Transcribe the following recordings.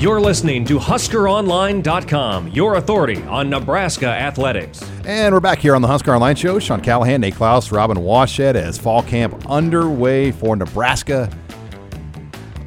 You're listening to HuskerOnline.com, your authority on Nebraska athletics. And we're back here on the Husker Online Show. Sean Callahan, Nate Clouse, Robin Washut as fall camp underway for Nebraska.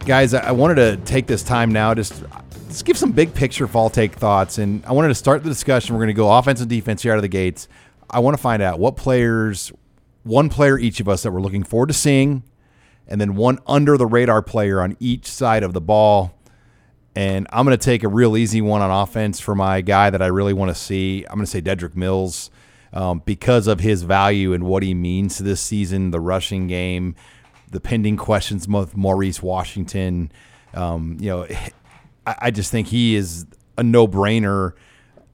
Guys, I wanted to take this time now just let's give some big picture fall take thoughts. And I wanted to start the discussion. We're going to go offense and defense here out of the gates. I want to find out what players, one player each of us that we're looking forward to seeing, and then one under the radar player on each side of the ball. And I'm going to take a real easy one on offense for my guy that I really want to see. I'm going to say Dedrick Mills um, because of his value and what he means to this season, the rushing game, the pending questions with Maurice Washington. Um, you know, I, I just think he is a no brainer,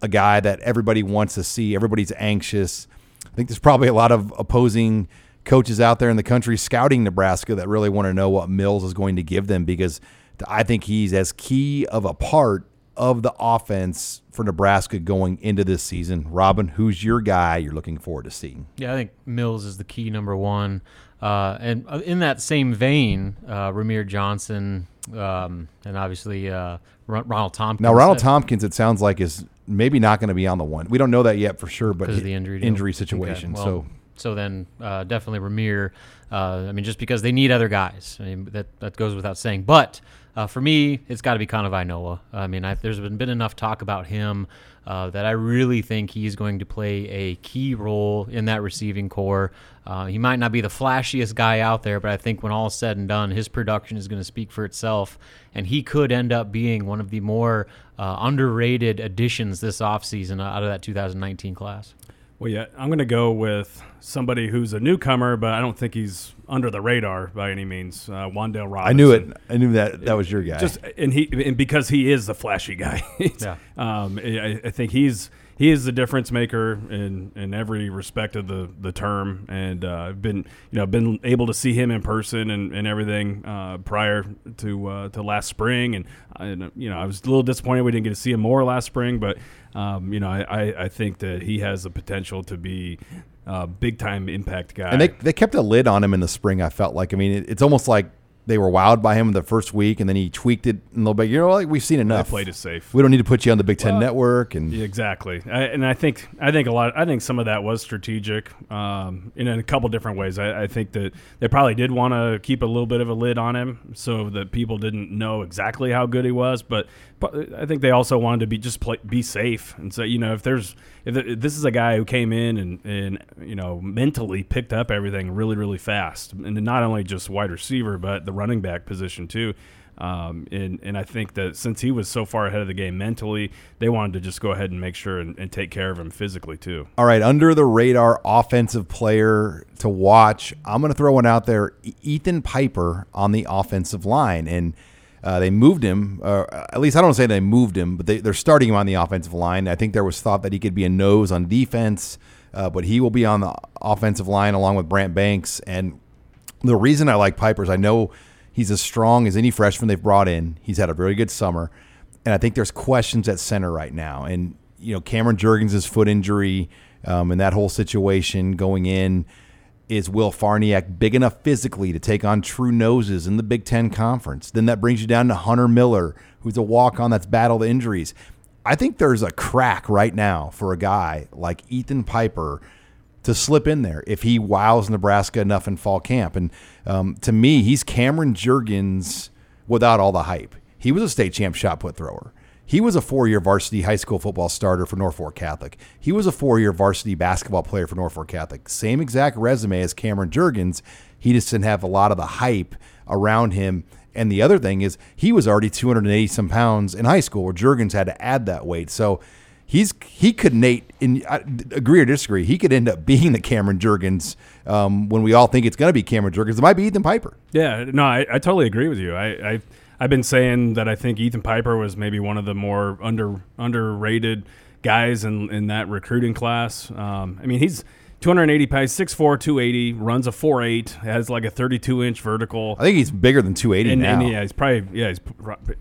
a guy that everybody wants to see. Everybody's anxious. I think there's probably a lot of opposing coaches out there in the country scouting Nebraska that really want to know what Mills is going to give them because – I think he's as key of a part of the offense for Nebraska going into this season. Robin, who's your guy you're looking forward to seeing? Yeah, I think Mills is the key number one. Uh, and uh, in that same vein, uh, Rahmir Johnson um, and obviously uh, Ronald Thompkins. Now, Ronald Thompkins, it sounds like, is maybe not going to be on the one. We don't know that yet for sure, but of the injury, injury situation. Okay. Well, so so then uh, definitely Rahmir. Uh, I mean, just because they need other guys. I mean, that that goes without saying. But uh, for me, it's got to be Kanawai I mean, I, there's been, been enough talk about him uh, that I really think he's going to play a key role in that receiving corps. Uh, he might not be the flashiest guy out there, but I think when all said and done, his production is going to speak for itself, and he could end up being one of the more uh, underrated additions this offseason out of that 2019 class. Well, yeah, I'm going to go with somebody who's a newcomer, but I don't think he's under the radar by any means. Uh, Wan'Dale Robinson. I knew it. I knew that that was your guy. Just and he and because he is the flashy guy. yeah. Um, I, I, think he's he is the difference maker in in every respect of the the term, and uh, I've been you know been able to see him in person and, and everything uh, prior to uh, to last spring, and, and you know I was a little disappointed we didn't get to see him more last spring, but um, you know I, I think that he has the potential to be a big time impact guy. And they they kept a lid on him in the spring. I felt like I mean it, it's almost like they were wowed by him the first week, and then he tweaked it a little bit. You know, like we've seen enough. They played it safe. We don't need to put you on the Big Ten well, Network, and yeah, exactly. I, and I think I think a lot. I think some of that was strategic um, in a couple different ways. I, I think that they probably did want to keep a little bit of a lid on him so that people didn't know exactly how good he was. But, but I think they also wanted to be just play, be safe and say, you know, if there's if this is a guy who came in and and you know mentally picked up everything really really fast, and not only just wide receiver but the running back position too. Um, and and I think that since he was so far ahead of the game mentally, they wanted to just go ahead and make sure and, and take care of him physically too. All right, under the radar offensive player to watch, I'm going to throw one out there: Ethan Piper on the offensive line, and uh, they moved him, uh, at least I don't say they moved him, but they, are starting him on the offensive line. I think there was thought that he could be a nose on defense, uh, but he will be on the offensive line along with Brant Banks. And the reason I like Piper is I know He's as strong as any freshman they've brought in. He's had a really good summer. And I think there's questions at center right now. And, you know, Cameron Jurgens' foot injury um, and that whole situation going in. Is Will Farniok big enough physically to take on true noses in the Big Ten Conference? Then that brings you down to Hunter Miller, who's a walk on that's battled injuries. I think there's a crack right now for a guy like Ethan Piper to slip in there if he wows Nebraska enough in fall camp. And um, to me, he's Cameron Jurgens without all the hype. He was a state champ shot put thrower. He was a four year varsity high school football starter for Norfolk Catholic. He was a four year varsity basketball player for Norfolk Catholic. Same exact resume as Cameron Jurgens. He just didn't have a lot of the hype around him. And the other thing is, he was already 280 some pounds in high school, where Jurgens had to add that weight. So he's he could Nate in I, agree or disagree. He could end up being the Cameron Jurgens um, when we all think it's going to be Cameron Jurgens. It might be Ethan Piper. Yeah, no, I, I totally agree with you. I, I I've been saying that I think Ethan Piper was maybe one of the more under underrated guys in in that recruiting class. Um, I mean, he's 280 pounds, 6'4", 280, runs a 4'8", has like a 32 inch vertical. I think he's bigger than 280 and, now. and yeah, he's probably yeah, he's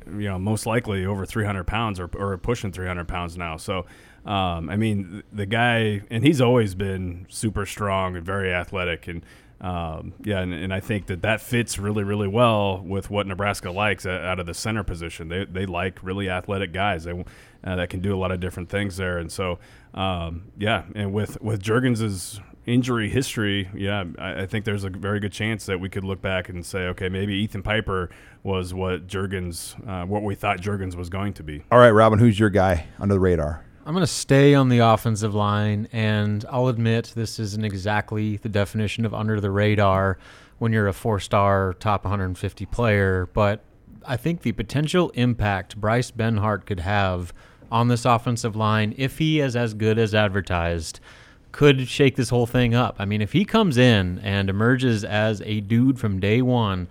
you know most likely over 300 pounds or, or pushing 300 pounds now. So, um, I mean, the guy, and he's always been super strong and very athletic, and um, yeah, and, and, I think that that fits really, really well with what Nebraska likes out of the center position. They they like really athletic guys they, uh, that can do a lot of different things there, and so um, yeah, and with with Jurgens's injury history, yeah, I, I, think there's a very good chance that we could look back and say, okay, maybe Ethan Piper was what Jurgens, uh, what we thought Jurgens was going to be. All right, Robin, who's your guy under the radar? I'm going to stay on the offensive line, and I'll admit this isn't exactly the definition of under the radar when you're a four star top 150 player, but I think the potential impact Bryce Benhart could have on this offensive line, if he is as good as advertised, could shake this whole thing up. I mean, if he comes in and emerges as a dude from day one,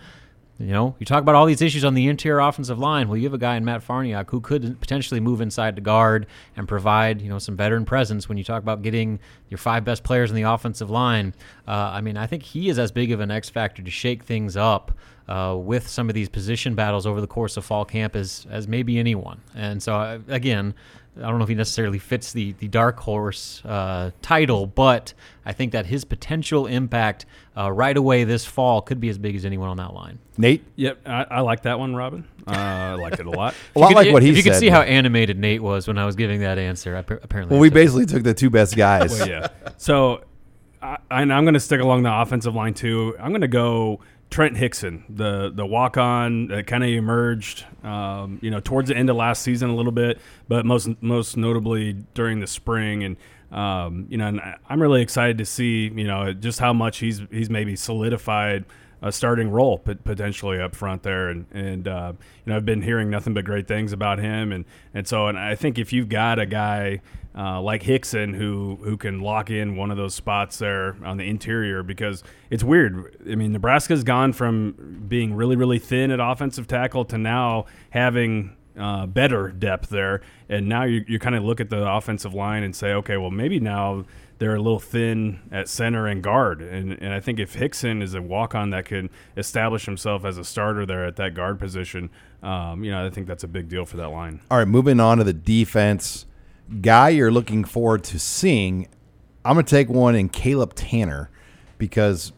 you know, you talk about all these issues on the interior offensive line. Well, you have a guy in Matt Farniok who could potentially move inside to guard and provide, you know, some veteran presence when you talk about getting your five best players in the offensive line. Uh, I mean, I think he is as big of an X factor to shake things up uh, with some of these position battles over the course of fall camp as, as maybe anyone. And so, uh, again, I don't know if he necessarily fits the the dark horse uh, title, but I think that his potential impact uh, right away this fall could be as big as anyone on that line. Nate, yep, I, I like that one, Robin. Uh, I liked it a lot. a lot like what he if said. You can see how animated Nate was when I was giving that answer. Apparently, well, we basically took the two best guys. well, yeah. So, I, I'm going to stick along the offensive line too. I'm going to go Trent Hixson, the the walk on that kind of emerged, um, you know, towards the end of last season a little bit, but most most notably during the spring, and um, you know, and I'm really excited to see, you know, just how much he's he's maybe solidified a starting role potentially up front there, and and uh, you know, I've been hearing nothing but great things about him, and and so, and I think if you've got a guy uh, like Hixson, who who can lock in one of those spots there on the interior because it's weird. I mean, Nebraska's gone from being really really thin at offensive tackle to now having uh, better depth there, and now you you kind of look at the offensive line and say, okay, well maybe now they're a little thin at center and guard, and and I think if Hixson is a walk on that can establish himself as a starter there at that guard position, um, you know, I think that's a big deal for that line. All right, moving on to the defense guy you're looking forward to seeing, I'm going to take one in Caleb Tannor because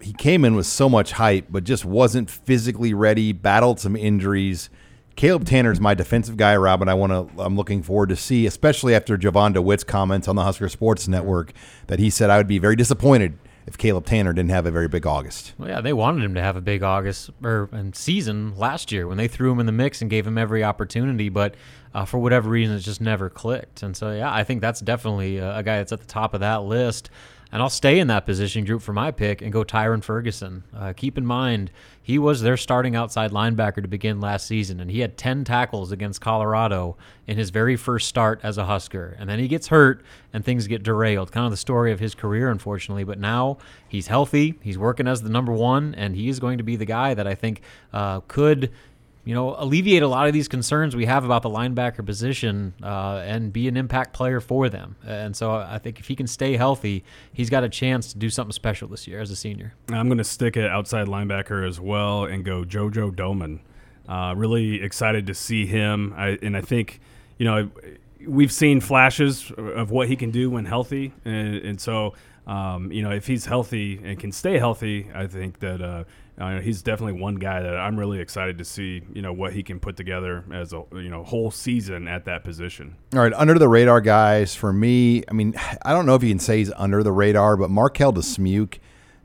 he came in with so much hype, but just wasn't physically ready, battled some injuries. Caleb Tannor is my defensive guy, Robin. I want to. I'm looking forward to see, especially after Jovan Dewitt's comments on the Husker Sports Network, that he said I would be very disappointed if Caleb Tannor didn't have a very big August. Well, yeah, they wanted him to have a big August or and season last year when they threw him in the mix and gave him every opportunity, but uh, for whatever reason, it just never clicked. And so, yeah, I think that's definitely a, a guy that's at the top of that list. And I'll stay in that position group for my pick and go Tyrin Ferguson. Uh, keep in mind, he was their starting outside linebacker to begin last season, and he had 10 tackles against Colorado in his very first start as a Husker. And then he gets hurt, and things get derailed. Kind of the story of his career, unfortunately. But now he's healthy, he's working as the number one, and he is going to be the guy that I think uh, could you know, alleviate a lot of these concerns we have about the linebacker position uh, and be an impact player for them. And so I think if he can stay healthy, he's got a chance to do something special this year as a senior. I'm going to stick at outside linebacker as well and go JoJo Domann. Uh, really excited to see him. I, and I think, you know, we've seen flashes of what he can do when healthy. And, and so, um, you know, if he's healthy and can stay healthy, I think that uh, uh, he's definitely one guy that I'm really excited to see. You know what he can put together as a you know whole season at that position. All right, under the radar guys for me. I mean, I don't know if you can say he's under the radar, but Marquel Dismuke,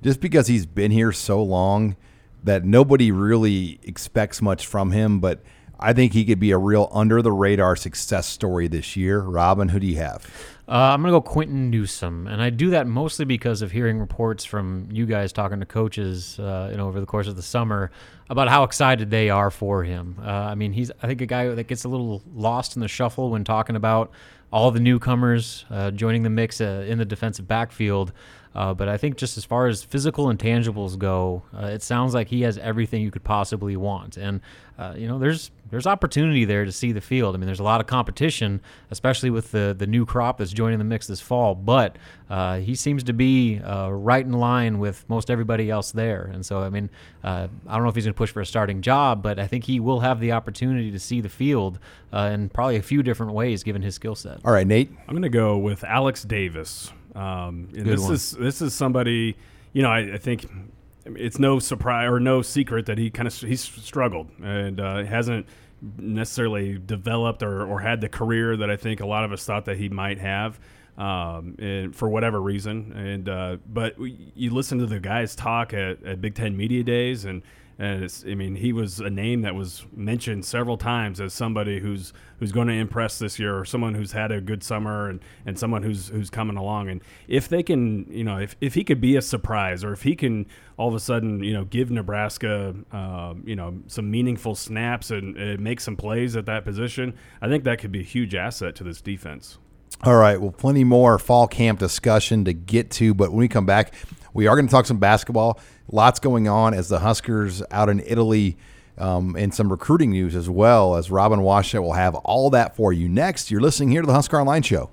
just because he's been here so long that nobody really expects much from him, but I think he could be a real under the radar success story this year. Robin, who do you have? Uh, I'm going to go Quinton Newsome, and I do that mostly because of hearing reports from you guys talking to coaches, uh, you know, over the course of the summer about how excited they are for him. Uh, I mean, he's I think a guy that gets a little lost in the shuffle when talking about all the newcomers uh, joining the mix uh, in the defensive backfield. Uh, but I think just as far as physical intangibles go, uh, it sounds like he has everything you could possibly want. And uh, you know, there's there's opportunity there to see the field. I mean, there's a lot of competition, especially with the the new crop that's joining the mix this fall. But uh, he seems to be uh, right in line with most everybody else there. And so, I mean, uh, I don't know if he's going to push for a starting job, but I think he will have the opportunity to see the field in probably a few different ways given his skill set. All right, Nate. I'm going to go with Alex Davis. Um, this one. is this is somebody, you know, I, I think it's no surprise or no secret that he kind of he's struggled and uh, hasn't necessarily developed or, or had the career that I think a lot of us thought that he might have. Um, and for whatever reason, and uh, but you listen to the guys talk at, at Big Ten media days, and and I mean, he was a name that was mentioned several times as somebody who's who's going to impress this year, or someone who's had a good summer, and, and someone who's who's coming along. And if they can, you know, if, if he could be a surprise, or if he can all of a sudden, you know, give Nebraska, uh, you know, some meaningful snaps and, and make some plays at that position, I think that could be a huge asset to this defense. All right. Well, plenty more fall camp discussion to get to, but when we come back, we are going to talk some basketball. Lots going on as the Huskers out in Italy um, and some recruiting news as well as Robin Washut will have all that for you next. You're listening here to the Husker Online Show.